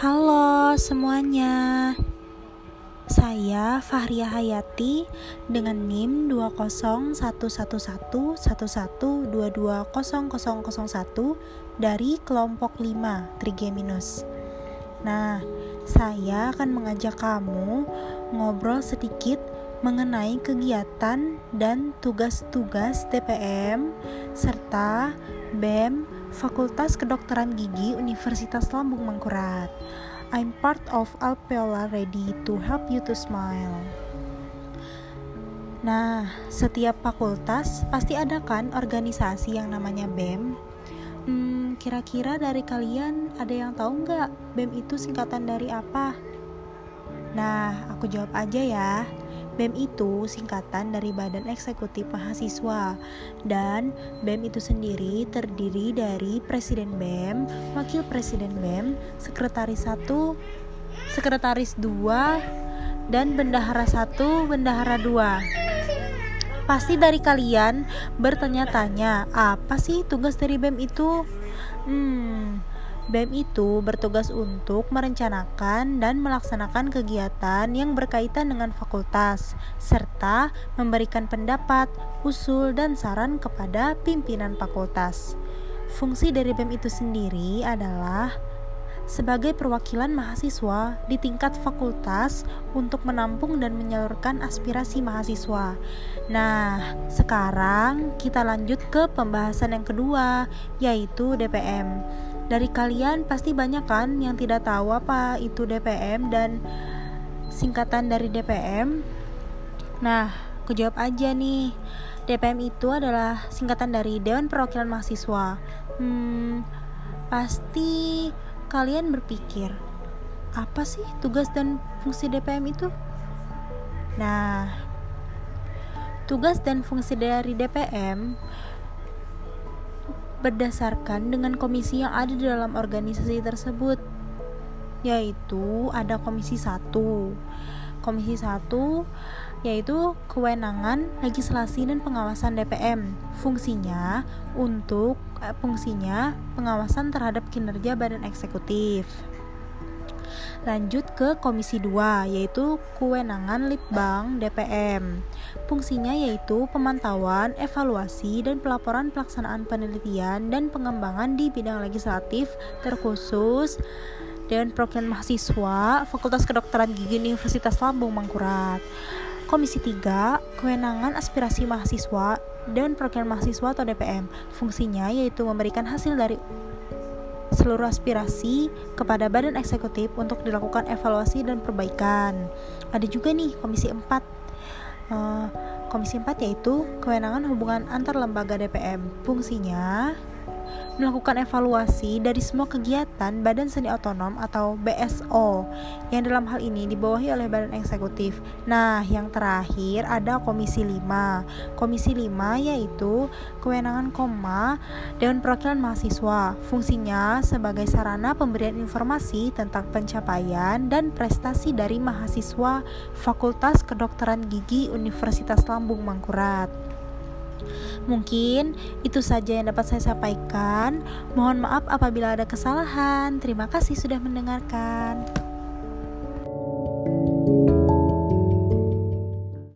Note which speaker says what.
Speaker 1: Halo semuanya. Saya Fahria Hayati dengan NIM 2011111220001 dari kelompok 5 Trigeminus. Nah, saya akan mengajak kamu ngobrol sedikit mengenai kegiatan dan tugas-tugas TPM serta BEM Fakultas Kedokteran Gigi Universitas Lambung Mangkurat. I'm part of Alpeola ready to help you to smile. Nah, setiap fakultas pasti ada kan organisasi yang namanya BEM. Hmm, kira-kira dari kalian ada yang tahu nggak BEM itu singkatan dari apa? Nah, aku jawab aja ya. BEM itu singkatan dari Badan Eksekutif Mahasiswa dan BEM itu sendiri terdiri dari Presiden BEM, Wakil Presiden BEM, Sekretaris 1, Sekretaris 2, dan Bendahara 1, Bendahara 2. Pasti dari kalian bertanya-tanya, apa sih tugas dari BEM itu? Hmm, BEM itu bertugas untuk merencanakan dan melaksanakan kegiatan yang berkaitan dengan fakultas, serta memberikan pendapat, usul, dan saran kepada pimpinan fakultas. Fungsi dari BEM itu sendiri adalah sebagai perwakilan mahasiswa di tingkat fakultas untuk menampung dan menyalurkan aspirasi mahasiswa. Nah, sekarang kita lanjut ke pembahasan yang kedua, yaitu DPM dari kalian pasti banyak kan yang tidak tahu apa itu DPM dan singkatan dari DPM. Nah, aku jawab aja nih. DPM itu adalah singkatan dari Dewan Perwakilan Mahasiswa. Hmm, pasti kalian berpikir, apa sih tugas dan fungsi DPM itu? Nah, tugas dan fungsi dari DPM berdasarkan dengan komisi yang ada di dalam organisasi tersebut yaitu ada komisi 1 komisi 1 yaitu kewenangan legislasi dan pengawasan DPM fungsinya untuk eh, fungsinya pengawasan terhadap kinerja badan eksekutif Lanjut ke Komisi 2 yaitu kewenangan Litbang DPM. Fungsinya yaitu pemantauan, evaluasi, dan pelaporan pelaksanaan penelitian dan pengembangan di bidang legislatif terkhusus dan program mahasiswa Fakultas Kedokteran Gigi Universitas Lambung Mangkurat. Komisi 3, kewenangan aspirasi mahasiswa dan program mahasiswa atau DPM. Fungsinya yaitu memberikan hasil dari seluruh aspirasi kepada badan eksekutif untuk dilakukan evaluasi dan perbaikan. Ada juga nih Komisi 4. Uh, eh, Komisi 4 yaitu kewenangan hubungan antar lembaga DPM. Fungsinya melakukan evaluasi dari semua kegiatan Badan Seni Otonom atau BSO yang dalam hal ini dibawahi oleh Badan Eksekutif. Nah, yang terakhir ada Komisi 5. Komisi 5 yaitu kewenangan koma Dewan Perwakilan Mahasiswa. Fungsinya sebagai sarana pemberian informasi tentang pencapaian dan prestasi dari mahasiswa Fakultas Kedokteran Gigi Universitas Lambung Mangkurat. Mungkin itu saja yang dapat saya sampaikan. Mohon maaf apabila ada kesalahan. Terima kasih sudah mendengarkan.